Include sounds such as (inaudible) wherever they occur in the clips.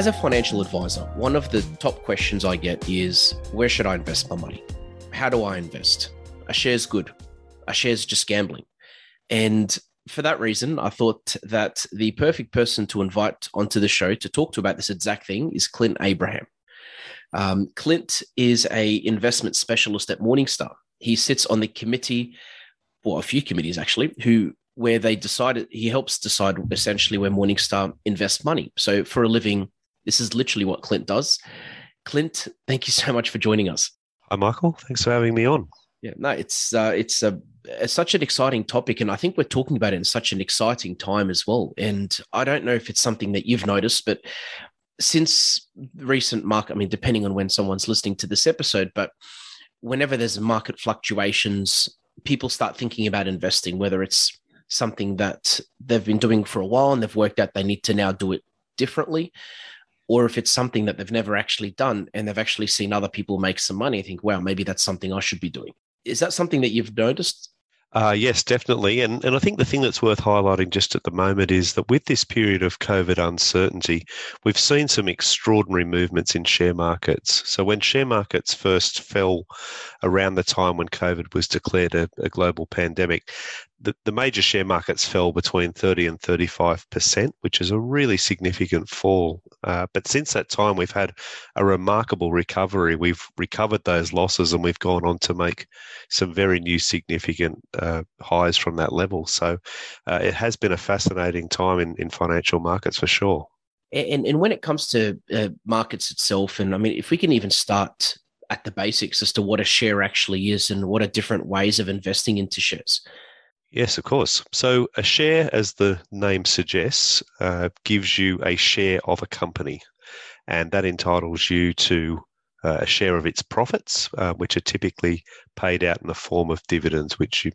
As a financial advisor, one of the top questions I get is where should I invest my money? How do I invest? A share's good. A share's just gambling. And for that reason, I thought that the perfect person to invite onto the show to talk to about this exact thing is Clint Abraham. Um, Clint is a investment specialist at Morningstar. He sits on the committee, or a few committees actually, who where they decided he helps decide essentially where Morningstar invests money. So for a living, this is literally what Clint does. Clint, thank you so much for joining us. Hi, Michael. Thanks for having me on. Yeah, no, it's uh, it's a it's such an exciting topic, and I think we're talking about it in such an exciting time as well. And I don't know if it's something that you've noticed, but since recent market, I mean, depending on when someone's listening to this episode, but whenever there's market fluctuations, people start thinking about investing, whether it's something that they've been doing for a while and they've worked out they need to now do it differently, or if it's something that they've never actually done and they've actually seen other people make some money, think, wow, maybe that's something I should be doing. Is that something that you've noticed? Uh, yes, definitely. And, and I think the thing that's worth highlighting just at the moment is that with this period of COVID uncertainty, we've seen some extraordinary movements in share markets. So, when share markets first fell around the time when COVID was declared a, a global pandemic, the, the major share markets fell between 30 and 35%, which is a really significant fall. Uh, but since that time, we've had a remarkable recovery. We've recovered those losses and we've gone on to make some very new significant uh, highs from that level. So uh, it has been a fascinating time in, in financial markets for sure. And, and when it comes to uh, markets itself, and I mean, if we can even start at the basics as to what a share actually is and what are different ways of investing into shares. Yes, of course. So a share, as the name suggests, uh, gives you a share of a company, and that entitles you to uh, a share of its profits, uh, which are typically paid out in the form of dividends, which you,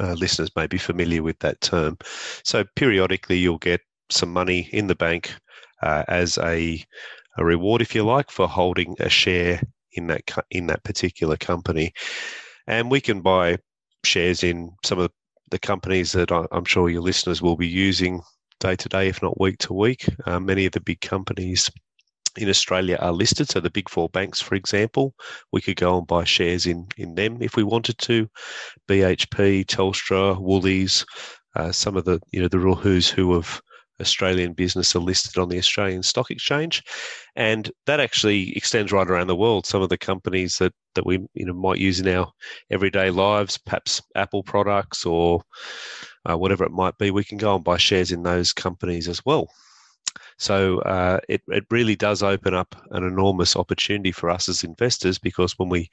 uh, listeners may be familiar with that term. So periodically, you'll get some money in the bank uh, as a, a reward, if you like, for holding a share in that in that particular company, and we can buy shares in some of the the companies that I'm sure your listeners will be using day to day, if not week to week. Uh, many of the big companies in Australia are listed. So the big four banks, for example, we could go and buy shares in in them if we wanted to. BHP, Telstra, Woolies, uh, some of the you know the real who's who of Australian business are listed on the Australian Stock Exchange, and that actually extends right around the world. Some of the companies that that we you know might use in our everyday lives, perhaps Apple products or uh, whatever it might be, we can go and buy shares in those companies as well. So uh, it it really does open up an enormous opportunity for us as investors because when we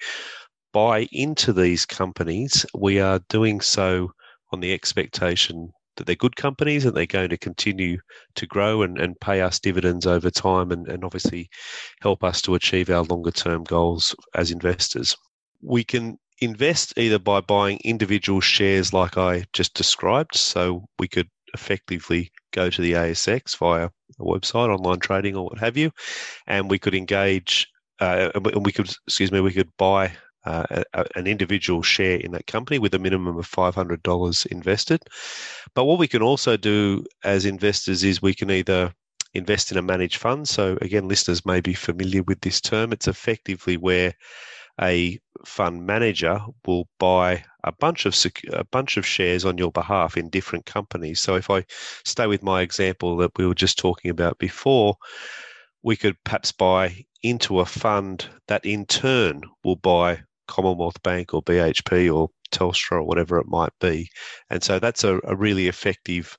buy into these companies, we are doing so on the expectation that they're good companies and they're going to continue to grow and, and pay us dividends over time and, and obviously help us to achieve our longer term goals as investors. We can invest either by buying individual shares like I just described. So we could effectively go to the ASX via a website, online trading, or what have you, and we could engage. Uh, and we could, excuse me, we could buy uh, a, an individual share in that company with a minimum of $500 invested. But what we can also do as investors is we can either invest in a managed fund. So, again, listeners may be familiar with this term. It's effectively where a fund manager will buy a bunch of a bunch of shares on your behalf in different companies. So if I stay with my example that we were just talking about before, we could perhaps buy into a fund that in turn will buy Commonwealth Bank or BHP or Telstra or whatever it might be. And so that's a, a really effective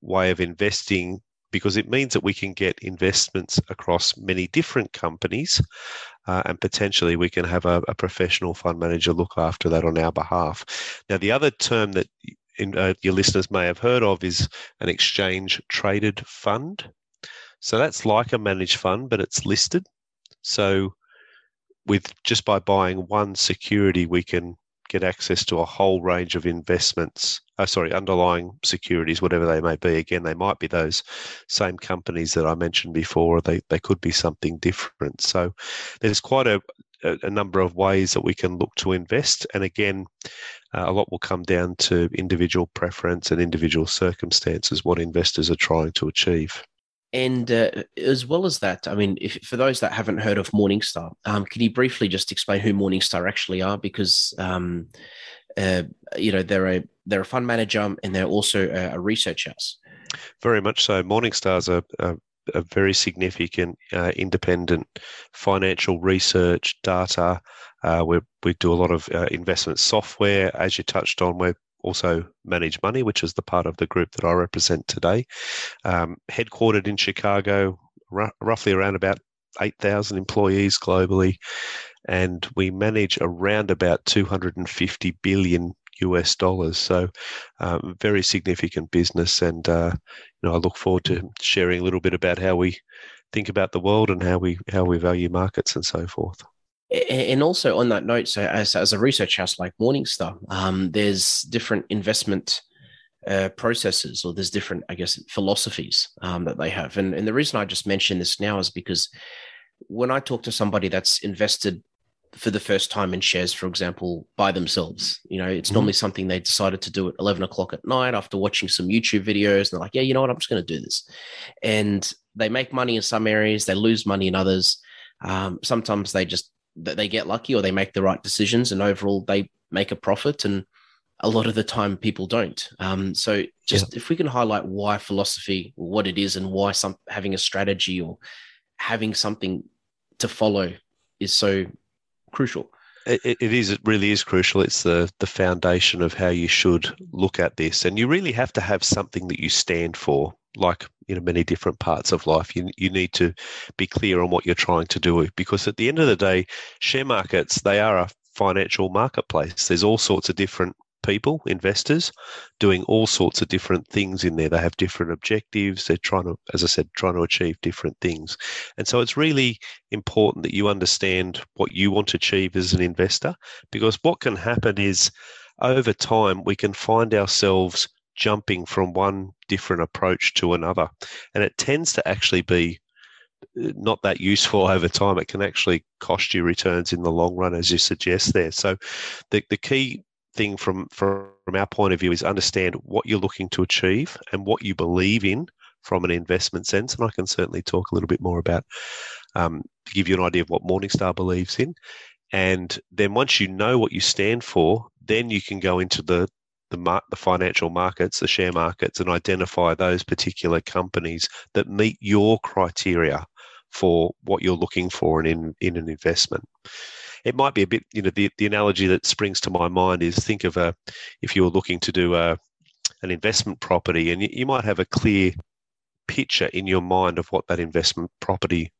way of investing because it means that we can get investments across many different companies uh, and potentially we can have a, a, professional fund manager look after that on our behalf. Now, the other term that in, uh, your listeners may have heard of is an exchange traded fund. So that's like a managed fund, but it's listed. So with just by buying one security, we can get access to a whole range of investments. Oh, sorry, underlying securities, whatever they may be. Again, they might be those same companies that I mentioned before, they, they could be something different. So there's quite a, a number of ways that we can look to invest. And again, uh, a lot will come down to individual preference and individual circumstances, what investors are trying to achieve. And uh, as well as that, I mean, if, for those that haven't heard of Morningstar, um, could you briefly just explain who Morningstar actually are? Because um, uh, you know they're a they're a fund manager and they're also a, a research house. Very much so. Morningstar's a, a, a very significant uh, independent financial research data. Uh, we we do a lot of uh, investment software, as you touched on. We're also manage money, which is the part of the group that I represent today. Um, headquartered in Chicago, r- roughly around about 8,000 employees globally, and we manage around about 250 billion US dollars. So, um, very significant business, and uh, you know, I look forward to sharing a little bit about how we think about the world and how we how we value markets and so forth and also on that note, so as, as a research house like Morningstar, um, there's different investment uh, processes or there's different, I guess, philosophies um, that they have. And, and the reason I just mention this now is because when I talk to somebody that's invested for the first time in shares, for example, by themselves, you know, it's mm-hmm. normally something they decided to do at 11 o'clock at night after watching some YouTube videos. And they're like, yeah, you know what, I'm just going to do this. And they make money in some areas, they lose money in others. Um, sometimes they just that they get lucky or they make the right decisions and overall they make a profit and a lot of the time people don't. Um, so just yeah. if we can highlight why philosophy what it is and why some having a strategy or having something to follow is so crucial. It, it is it really is crucial. It's the the foundation of how you should look at this. And you really have to have something that you stand for like know many different parts of life you, you need to be clear on what you're trying to do. Because at the end of the day share markets they are a financial marketplace. There's all sorts of different people investors doing all sorts of different things in there. They have different objectives. They're trying to as i said trying to achieve different things. And so it's really important that you understand what you want to achieve as an investor because what can happen is over time we can find ourselves jumping from one different approach to another. And it tends to actually be uh, not that useful over time. It can actually cost you returns in the long run, as you suggest there. So the, the key thing from, from our point of view is understand what you're looking to achieve and what you believe in from an investment sense. And I can certainly talk a little bit more about um, to give you an idea of what Morningstar believes in. And then once you know what you stand for, then you can go into the the, mar- the financial markets, the share markets, and identify those particular companies that meet your criteria for what you're looking for in, in an investment. It might be a bit, you know, the, the analogy that springs to my mind is think of a, if you were looking to do a, an investment property and you, you might have a clear picture in your mind of what that investment property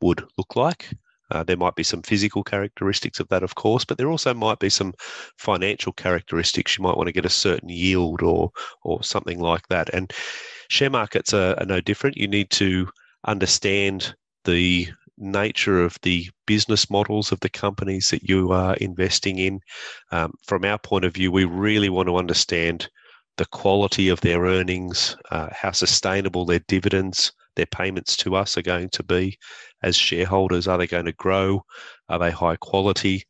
would look like. Uh, there might be some physical characteristics of that, of course, but there also might be some financial characteristics. You might want to get a certain yield or or something like that. And share markets are, are no different. You need to understand the nature of the business models of the companies that you are investing in. Um, from our point of view, we really want to understand the quality of their earnings, uh, how sustainable their dividends, their payments to us are going to be, as shareholders? Are they going to grow? Are they high quality?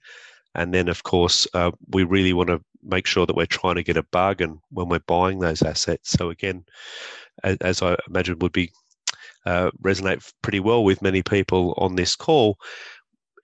And then, of course, uh, we really want to make sure that we're trying to get a bargain when we're buying those assets. So again, as, as I imagine would be uh, resonate pretty well with many people on this call,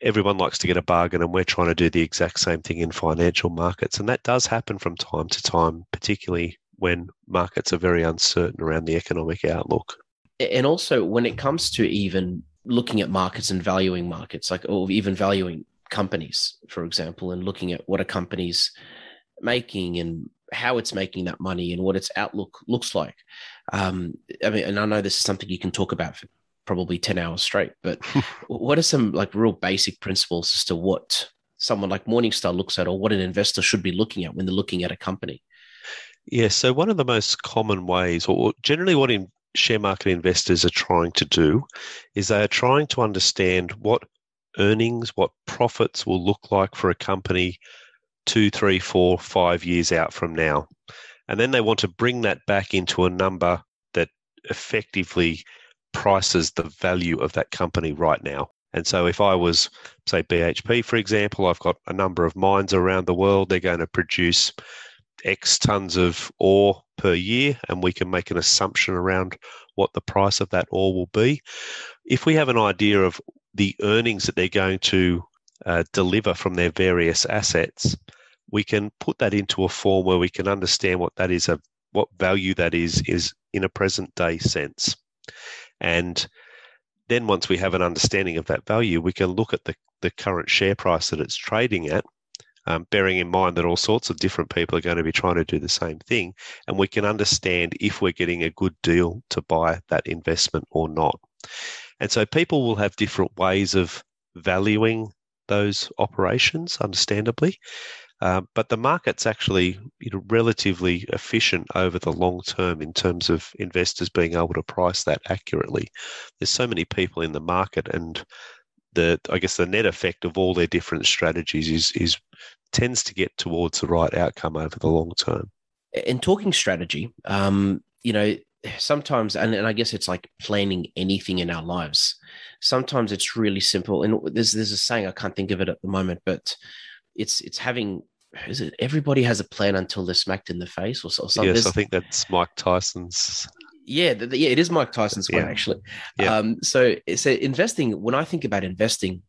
everyone likes to get a bargain, and we're trying to do the exact same thing in financial markets, and that does happen from time to time, particularly when markets are very uncertain around the economic outlook. And also, when it comes to even looking at markets and valuing markets, like or even valuing companies, for example, and looking at what a company's making and how it's making that money and what its outlook looks like. Um, I mean, and I know this is something you can talk about for probably 10 hours straight, but (laughs) what are some like real basic principles as to what someone like Morningstar looks at or what an investor should be looking at when they're looking at a company? Yeah, so one of the most common ways, or generally what in share market investors are trying to do, is they are trying to understand what earnings, what profits will look like for a company two, three, four, five years out from now. And then they want to bring that back into a number that effectively prices the value of that company right now. And so if I was, say, BHP, for example, I've got a number of mines around the world, they're going to produce X tons of ore per year, and we can make an assumption around what the price of that ore will be. If we have an idea of the earnings that they're going to uh, deliver from their various assets, we can put that into a form where we can understand what that is, a, what value that is, is in a present day sense. And then once we have an understanding of that value, we can look at the, the current share price that it's trading at, um, bearing in mind that all sorts of different people are going to be trying to do the same thing. And we can understand if we're getting a good deal to buy that investment or not. And so people will have different ways of valuing those operations, understandably. Uh, but the market's actually you know, relatively efficient over the long term in terms of investors being able to price that accurately. There's so many people in the market, and the I guess the net effect of all their different strategies is is tends to get towards the right outcome over the long term. In talking strategy, um, you know, sometimes, and, and I guess it's like planning anything in our lives. Sometimes it's really simple, and there's there's a saying I can't think of it at the moment, but it's it's having is it everybody has a plan until they're smacked in the face or, or something. Yes, I think that's Mike Tyson's. Yeah, the, yeah, it is Mike Tyson's one actually. Yeah. Um, so so investing. When I think about investing,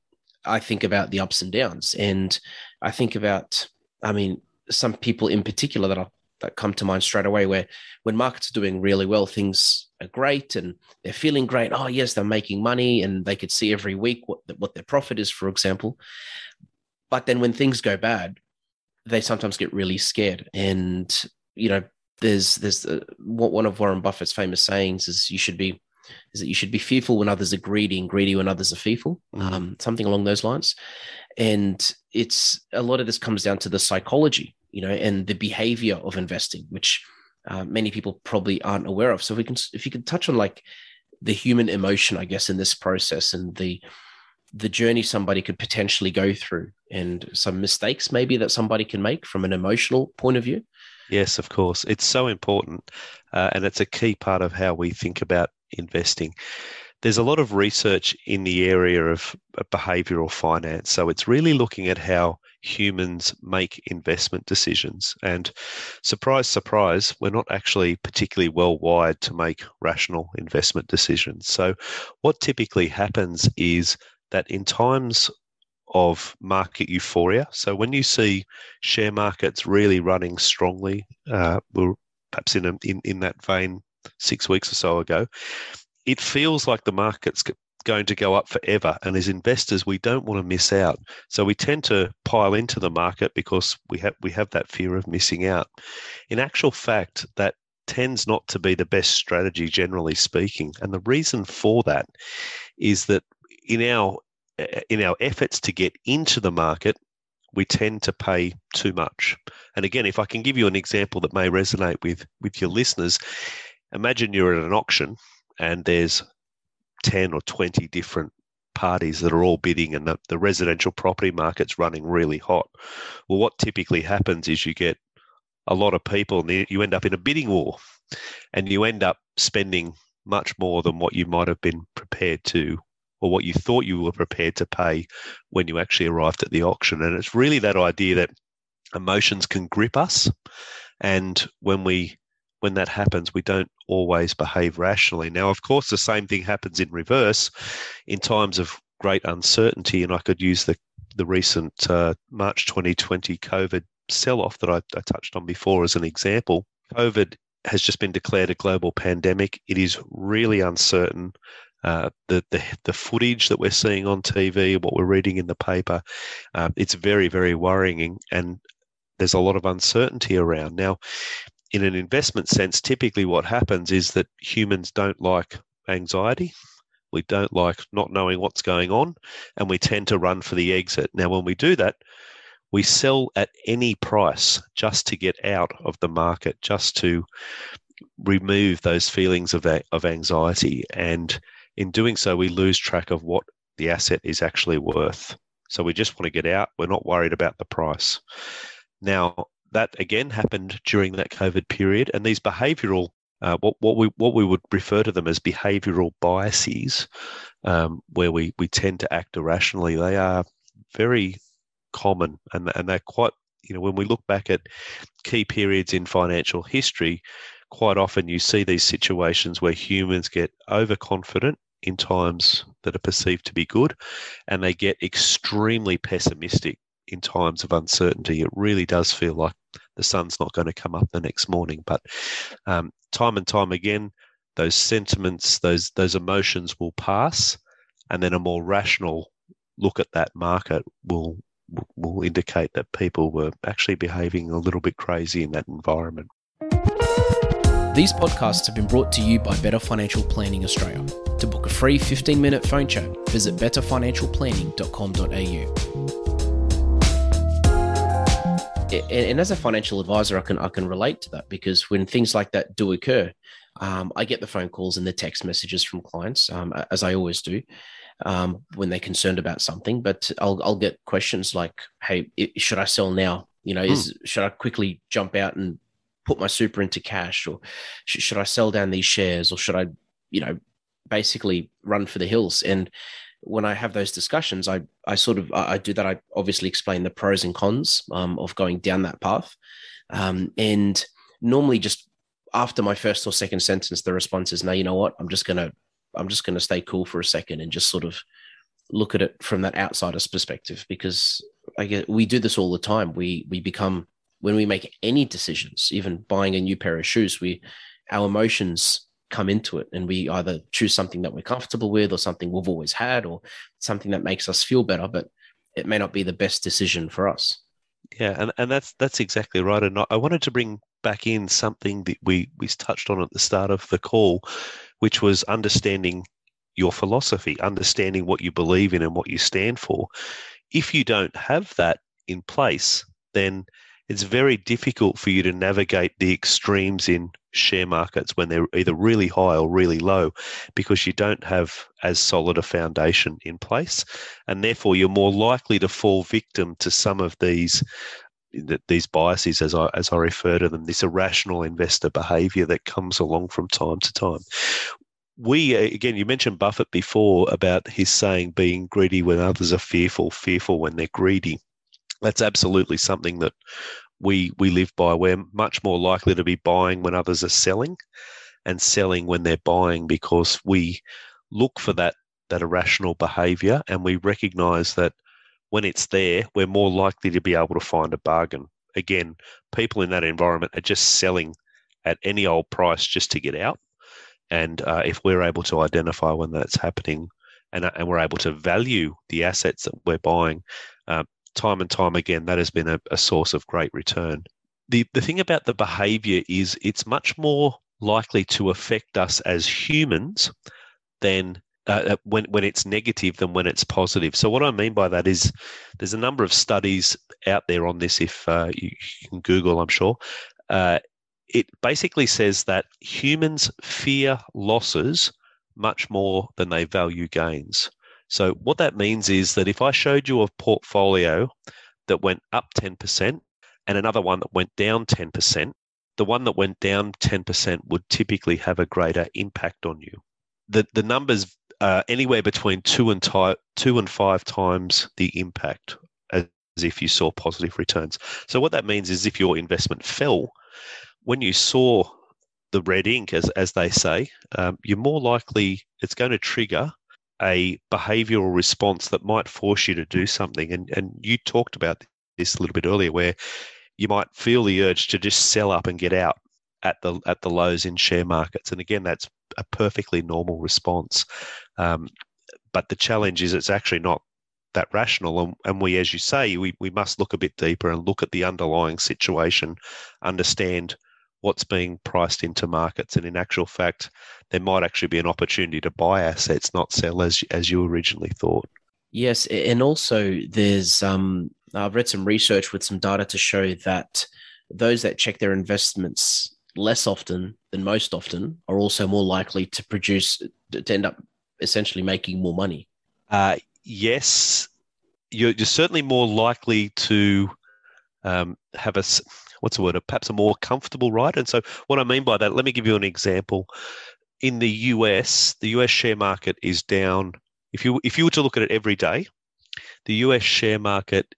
I think about the ups and downs, and I think about. I mean, some people in particular that are that come to mind straight away where when markets are doing really well things are great and they're feeling great oh yes they're making money and they could see every week what what their profit is for example but then when things go bad, they sometimes get really scared. And, you know, there's, there's what one of Warren Buffett's famous sayings is you should be, is that you should be fearful when others are greedy and greedy when others are fearful, mm-hmm. um, something along those lines. And it's a lot of this comes down to the psychology, you know, and the behavior of investing, which uh, many people probably aren't aware of. So if we can, if you could touch on like the human emotion, I guess, in this process and the the journey somebody could potentially go through and some mistakes maybe that somebody can make from an emotional point of view? Yes, of course. It's so important. Uh, and it's a key part of how we think about investing. There's a lot of research in the area of behavioral finance. So it's really looking at how humans make investment decisions. And surprise, surprise, we're not actually particularly well wired to make rational investment decisions. So what typically happens is that in times of market euphoria, so when you see share markets really running strongly, uh, we're perhaps in, a, in in that vein six weeks or so ago, it feels like the market's going to go up forever. And as investors, we don't want to miss out. So we tend to pile into the market because we have we have that fear of missing out. In actual fact, that tends not to be the best strategy generally speaking. And the reason for that is that in our Uh, in our efforts to get into the market, we tend to pay too much. And again, if I can give you an example that may resonate with with your listeners, imagine you're at an auction and there's 10 or 20 different parties that are all bidding and the, the residential property market's running really hot. Well, what typically happens is you get a lot of people and you end up in a bidding war and you end up spending much more than what you might have been prepared to or what you thought you were prepared to pay when you actually arrived at the auction. And it's really that idea that emotions can grip us. And when we when that happens, we don't always behave rationally. Now, of course, the same thing happens in reverse in times of great uncertainty. And I could use the, the recent uh, March 2020 COVID sell off that I, I touched on before as an example. COVID has just been declared a global pandemic. It is really uncertain. Uh, the, the the footage that we're seeing on TV, what we're reading in the paper, uh, it's very very worrying, and there's a lot of uncertainty around now. In an investment sense, typically what happens is that humans don't like anxiety. We don't like not knowing what's going on, and we tend to run for the exit. Now, when we do that, we sell at any price just to get out of the market, just to remove those feelings of, of anxiety. And in doing so, we lose track of what the asset is actually worth. So we just want to get out. We're not worried about the price. Now, that again happened during that COVID period, and these behavioural uh, what, what we what we would refer to them as behavioural biases, um, where we we tend to act irrationally. They are very common, and and they're quite you know when we look back at key periods in financial history, quite often you see these situations where humans get overconfident in times that are perceived to be good, and they get extremely pessimistic in times of uncertainty. It really does feel like the sun's not going to come up the next morning. But um, time and time again, those sentiments, those those emotions will pass, and then a more rational look at that market will will indicate that people were actually behaving a little bit crazy in that environment. These podcasts have been brought to you by Better Financial Planning Australia. To free 15 minute phone chat, visit betterfinancialplanning.com.au. And as a financial advisor, I can I can relate to that because when things like that do occur, um, I get the phone calls and the text messages from clients, um, as I always do, um, when they're concerned about something. But I'll I'll get questions like, "Hey, should I sell now? You know, is hmm. should I quickly jump out and put my super into cash, or sh- should I sell down these shares, or should I, you know, basically run for the hills?" And when I have those discussions, I I sort of I, do that. I obviously explain the pros and cons um, of going down that path, um, and normally just after my first or second sentence, the response is, "No, you know what? I'm just gonna I'm just gonna stay cool for a second and just sort of look at it from that outsider's perspective because I get we do this all the time. We we become when we make any decisions, even buying a new pair of shoes, we our emotions come into it and we either choose something that we're comfortable with or something we've always had or something that makes us feel better, but it may not be the best decision for us. Yeah, and, and that's that's exactly right. And I wanted to bring back in something that we we touched on at the start of the call, which was understanding your philosophy, understanding what you believe in and what you stand for. If you don't have that in place, then it's very difficult for you to navigate the extremes in share markets when they're either really high or really low because you don't have as solid a foundation in place and therefore you're more likely to fall victim to some of these these biases as I as I refer to them this irrational investor behavior that comes along from time to time. We again you mentioned buffett before about his saying being greedy when others are fearful fearful when they're greedy that's absolutely something that we we live by. We're much more likely to be buying when others are selling, and selling when they're buying because we look for that that irrational behaviour and we recognise that when it's there, we're more likely to be able to find a bargain. Again, people in that environment are just selling at any old price just to get out. And uh, if we're able to identify when that's happening and, uh, and we're able to value the assets that we're buying, uh, time and time again, that has been a, a source of great return. The, the thing about the behavior is it's much more likely to affect us as humans than uh, uh, when when it's negative than when it's positive. So what I mean by that is there's a number of studies out there on this. If uh, you, you, can Google, I'm sure. Uh, it basically says that humans fear losses much more than they value gains. So what that means is that if I showed you a portfolio that went up 10% and another one that went down 10%, the one that went down 10% would typically have a greater impact on you. The, the numbers are anywhere between two and, two and five times the impact as if you saw positive returns. So what that means is if your investment fell, when you saw the red ink, as, as they say, um, you're more likely it's going to trigger a behavioral response that might force you to do something. And, and you talked about this a little bit earlier, where you might feel the urge to just sell up and get out at the at the lows in share markets. And again, that's a perfectly normal response. Um, but the challenge is it's actually not that rational. And, and we, as you say, we, we must look a bit deeper and look at the underlying situation, understand what's being priced into markets. And in actual fact, there might actually be an opportunity to buy assets, not sell as as you originally thought. Yes, and also there's um, I've read some research with some data to show that those that check their investments less often than most often are also more likely to produce to end up essentially making more money. Uh, yes, you're, you're, certainly more likely to um, have a what's the word, perhaps a more comfortable ride. And so, what I mean by that, let me give you an example. In the US, the US share market is down. If you if you were to look at it every day, the US share market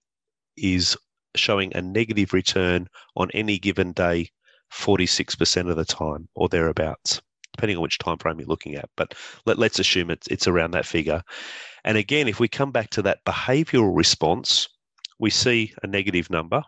is showing a negative return on any given day 46% of the time or thereabouts depending on which time frame you're looking at but let, let's assume it's, it's around that figure and again if we come back to that behavioral response we see a negative number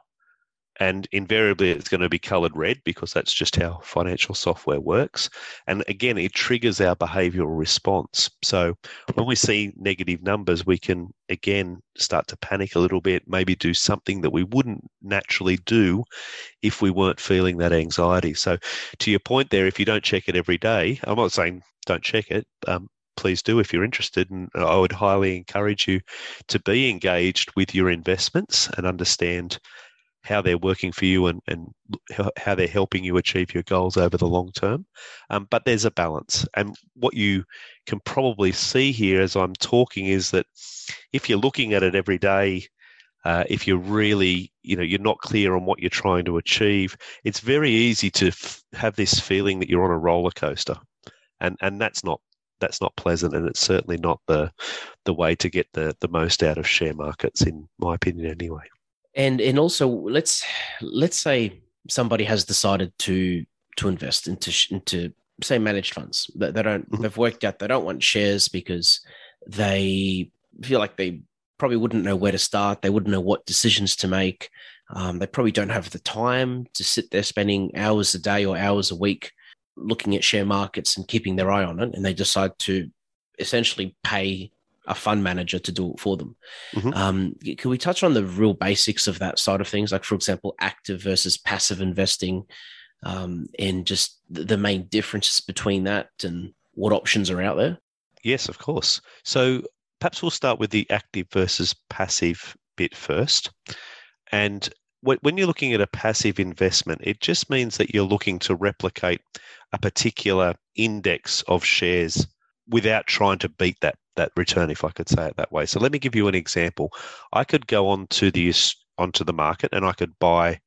and invariably it's going to be colored red because that's just how financial software works. And again it triggers our behavioral response. So when we see negative numbers we can again start to panic a little bit maybe do something that we wouldn't naturally do if we weren't feeling that anxiety. So to your point there if you don't check it every day i'm not saying don't check it um, please do if you're interested. And I would highly encourage you to be engaged with your investments and understand how they're working for you and, and how they're helping you achieve your goals over the long term. Um, but there's a balance. And what you can probably see here as I'm talking is that if you're looking at it every day, uh, if you're really, you know, you're not clear on what you're trying to achieve, it's very easy to f- have this feeling that you're on a roller coaster, and and that's not that's not pleasant, and it's certainly not the the way to get the the most out of share markets, in my opinion, anyway and and also let's let's say somebody has decided to to invest into into say managed funds that they don't mm-hmm. they've worked out they don't want shares because they feel like they probably wouldn't know where to start. They wouldn't know what decisions to make. Um, they probably don't have the time to sit there spending hours a day or hours a week looking at share markets and keeping their eye on it. And they decide to essentially pay a fund manager to do it for them. Mm-hmm. Um, can we touch on the real basics of that side of things? Like, for example, active versus passive investing, um, and just the main differences between that and what options are out there? Yes, of course. So perhaps we'll start with the active versus passive bit first. And when you're looking at a passive investment, it just means that you're looking to replicate a particular index of shares without trying to beat that that return, if I could say it that way. So let me give you an example. I could go onto the onto the market and I could buy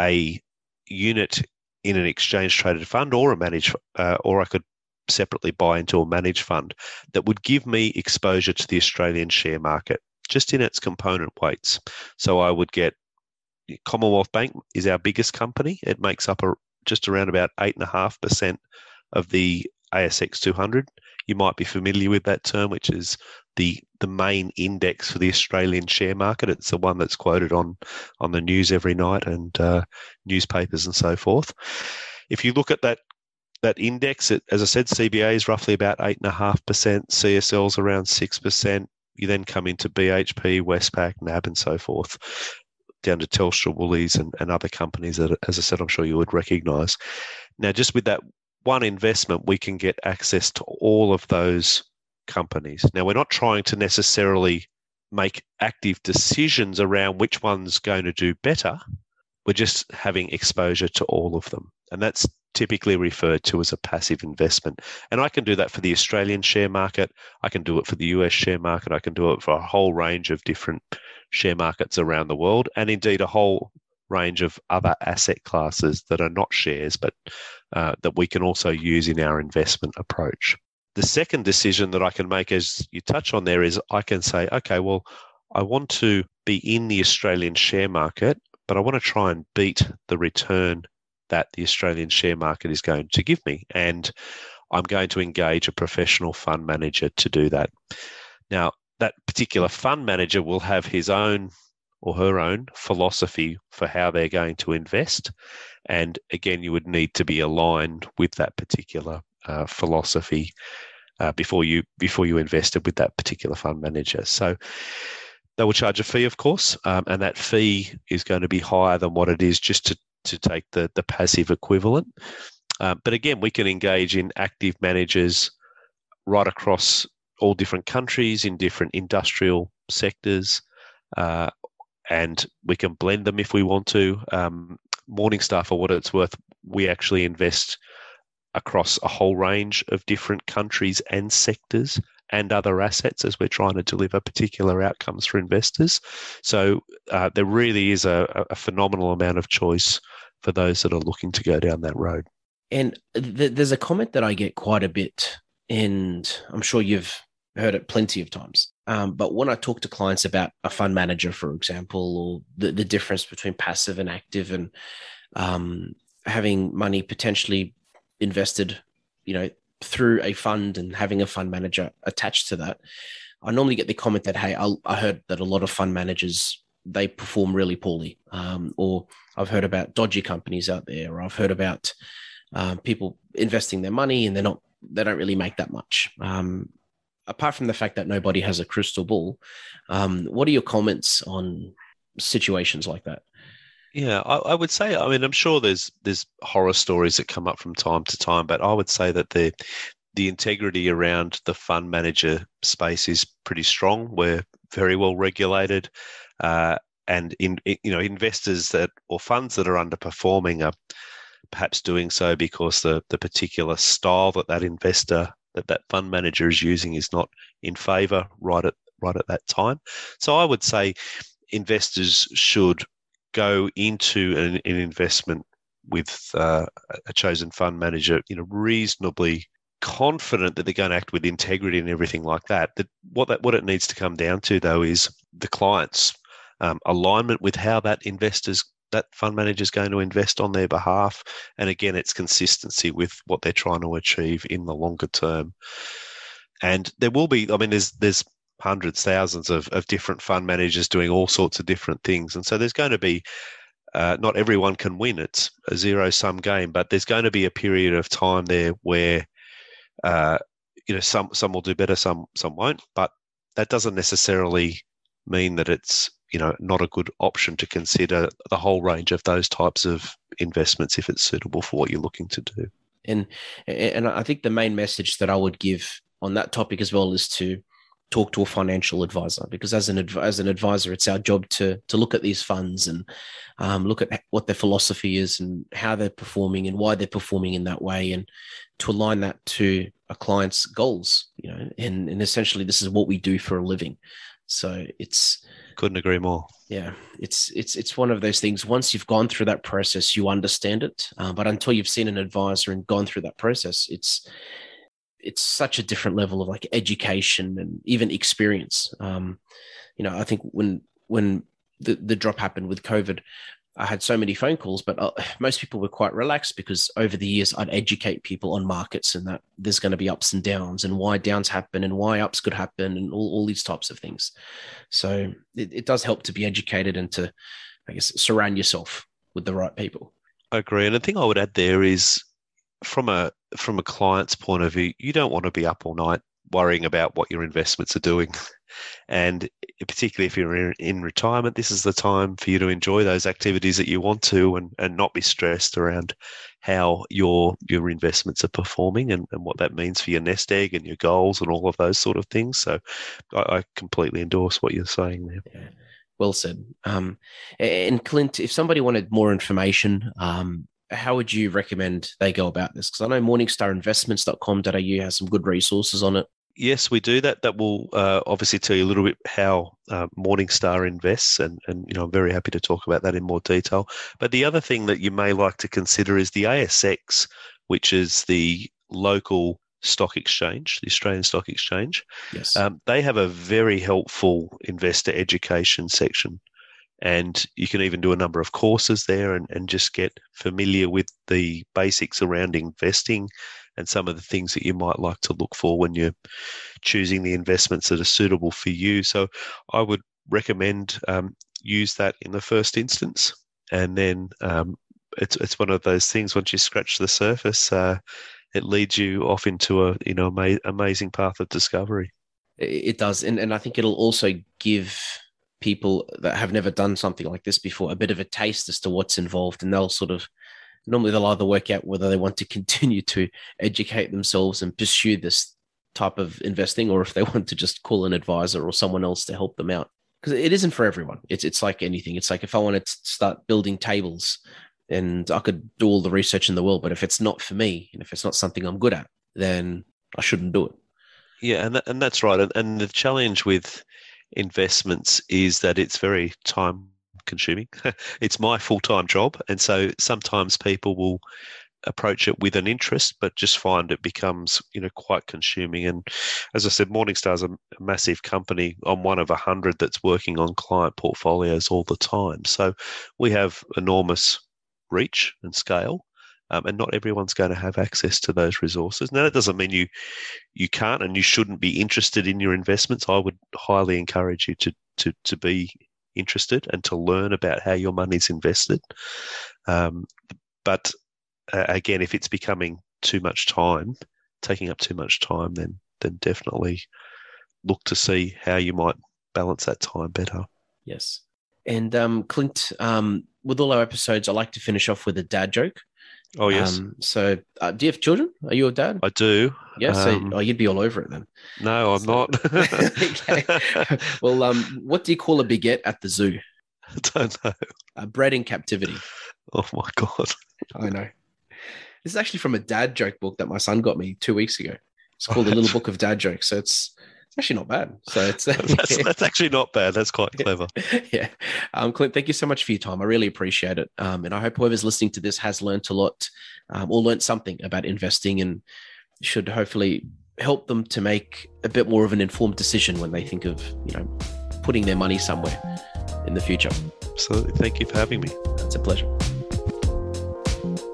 a unit in an exchange traded fund or a managed, uh, or I could separately buy into a managed fund that would give me exposure to the Australian share market just in its component weights. So I would get Commonwealth Bank is our biggest company. It makes up a, just around about eight and a half percent of the ASX 200. You might be familiar with that term, which is the the main index for the Australian share market. It's the one that's quoted on on the news every night and uh, newspapers and so forth. If you look at that that index, it, as I said, CBA is roughly about eight and a half percent. CSL's around six percent. You then come into BHP, Westpac, NAB, and so forth, down to Telstra, Woolies, and, and other companies that, as I said, I'm sure you would recognise. Now, just with that one investment, we can get access to all of those companies. Now, we're not trying to necessarily make active decisions around which one's going to do better. We're just having exposure to all of them. And that's typically referred to as a passive investment. And I can do that for the Australian share market. I can do it for the US share market. I can do it for a whole range of different share markets around the world, and indeed a whole range of other asset classes that are not shares, but uh, that we can also use in our investment approach. The second decision that I can make, as you touch on there, is I can say, okay, well, I want to be in the Australian share market, but I want to try and beat the return that the Australian share market is going to give me. And I'm going to engage a professional fund manager to do that. Now, that particular fund manager will have his own or her own philosophy for how they're going to invest. And again, you would need to be aligned with that particular uh, philosophy uh, before you before you invested with that particular fund manager. So they will charge a fee, of course, um, and that fee is going to be higher than what it is just to to take the the passive equivalent. Uh, but again, we can engage in active managers right across all different countries in different industrial sectors. Uh, and we can blend them if we want to. Um, Morningstar, for what it's worth, we actually invest across a whole range of different countries and sectors and other assets as we're trying to deliver particular outcomes for investors. So uh, there really is a, a, phenomenal amount of choice for those that are looking to go down that road. And th- there's a comment that I get quite a bit, and I'm sure you've heard it plenty of times. Um, but when I talk to clients about a fund manager, for example, or the, the difference between passive and active, and um, having money potentially invested, you know, through a fund and having a fund manager attached to that, I normally get the comment that, hey, I, I heard that a lot of fund managers they perform really poorly, um, or I've heard about dodgy companies out there, or I've heard about um, people investing their money and they're not they don't really make that much. Apart from the fact that nobody has a crystal ball, um, what are your comments on situations like that? Yeah, I, I, would say. I mean, I'm sure there's there's horror stories that come up from time to time, but I would say that the the integrity around the fund manager space is pretty strong. We're very well regulated, uh, and in you know investors that or funds that are underperforming are perhaps doing so because the the particular style that that investor that that fund manager is using is not in favour right at right at that time. So I would say investors should go into an, an investment with uh, a chosen fund manager, you know, reasonably confident that they're going to act with integrity and everything like that. That what that what it needs to come down to though is the client's um, alignment with how that investors that fund manager is going to invest on their behalf, and again, it's consistency with what they're trying to achieve in the longer term. And there will be, I mean, there's there's hundreds, thousands of, of different fund managers doing all sorts of different things. And so there's going to be, uh, not everyone can win. It's a zero sum game, but there's going to be a period of time there where, uh, you know, some some will do better, some some won't. But that doesn't necessarily mean that it's you know not a good option to consider the whole range of those types of investments if it's suitable for what you're looking to do. And and I think the main message that I would give on that topic as well is to talk to a financial advisor because as an as an advisor, it's our job to to look at these funds and um, look at what their philosophy is and how they're performing and why they're performing in that way, and to align that to a client's goals. You know, and and essentially, this is what we do for a living. So it's couldn't agree more. Yeah, it's it's it's one of those things. Once you've gone through that process, you understand it. Uh, but until you've seen an advisor and gone through that process, it's it's such a different level of like education and even experience. Um, you know, I think when when the the drop happened with COVID, I had so many phone calls, but uh, (sighs) most people were quite relaxed because over the years I'd educate people on markets and that there's going to be ups and downs and why downs happen and why ups could happen and all, all these types of things. So it, it does help to be educated and to, I guess, surround yourself with the right people. I agree. And the thing I would add there is from a from a client's point of view, you don't want to be up all night worrying about what your investments are doing. And particularly if you're in retirement, this is the time for you to enjoy those activities that you want to and, and not be stressed around how your your investments are performing and, and what that means for your nest egg and your goals and all of those sort of things. So I, I completely endorse what you're saying there. Yeah. Well said. Um, and Clint, if somebody wanted more information, um, how would you recommend they go about this? Because I know morningstarinvestments.com.au has some good resources on it. Yes, we do that. That will uh, obviously tell you a little bit how uh, Morningstar invests, and, and you know I'm very happy to talk about that in more detail. But the other thing that you may like to consider is the ASX, which is the local stock exchange, the Australian Stock Exchange. Yes, um, they have a very helpful investor education section and you can even do a number of courses there and, and just get familiar with the basics around investing and some of the things that you might like to look for when you're choosing the investments that are suitable for you. So I would recommend um, use that in the first instance, and then um, it's it's one of those things. Once you scratch the surface, uh, it leads you off into a you know ama- amazing path of discovery. It does, and and I think it'll also give people that have never done something like this before a bit of a taste as to what's involved and they'll sort of normally they'll either work out whether they want to (laughs) continue to educate themselves and pursue this type of investing or if they (laughs) want to just call an advisor or someone else to help them out because it isn't for everyone. It's it's like anything. It's like if I wanted to start building tables, and I could do all the research in the world, but if it's not for me, and if it's not something I'm good at, then I shouldn't do it. Yeah, and that, and that's right. And, and the challenge with investments is that it's very time consuming. (laughs) it's my full time job, and so sometimes people will approach it with an interest, but just find it becomes you know quite consuming. And as I said, Morningstar's a, a massive company. I'm one of a hundred that's working on client portfolios all the time. So we have enormous reach and scale. Um, and not everyone's going to have access to those resources. Now, that doesn't mean you you can't and you shouldn't be interested in your investments. I would highly encourage you to to to be interested and to learn about how your money's invested. Um, but uh, again, if it's becoming too much time, taking up too much time, then then definitely look to see how you might balance that time better. Yes. And um, Clint, um, with all our episodes, I like to finish off with a dad joke. Oh yes. Um, so, uh, do you have children? Are you a dad? I do. Yeah. So, oh, you'd be all over it then. No, I'm So- not. (laughs) okay. (laughs) Well, um, what do you call a baguette at the zoo? I don't know. Uh, bred in captivity. Oh my god. I know. This is actually from a dad joke book that my son got me two weeks ago. It's called the Little Book of Dad Jokes. So it's it's actually not bad. So it's (laughs) That's that's actually not bad. That's quite clever. (laughs) yeah. Um, Clint, thank you so much for your time. I really appreciate it. Um, and I hope whoever's listening to this has learnt a lot um, or learnt something about investing and should hopefully help them to make a bit more of an informed decision when they think of, you know, putting their money somewhere in the future. So thank you for having me. It's a pleasure.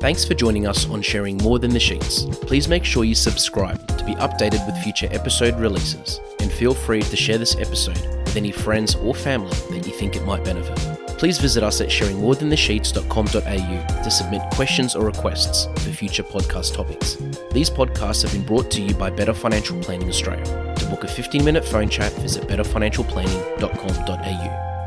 Thanks for joining us on Sharing More Than the Sheets. Please make sure you subscribe to be updated with future episode releases. And feel free to share this episode with any friends or family that you think it might benefit. Please visit us at sharingmorethanthesheets.com.au to submit questions or requests for future podcast topics. These podcasts have been brought to you by Better Financial Planning Australia. To book a 15 minute phone chat, visit betterfinancialplanning.com.au.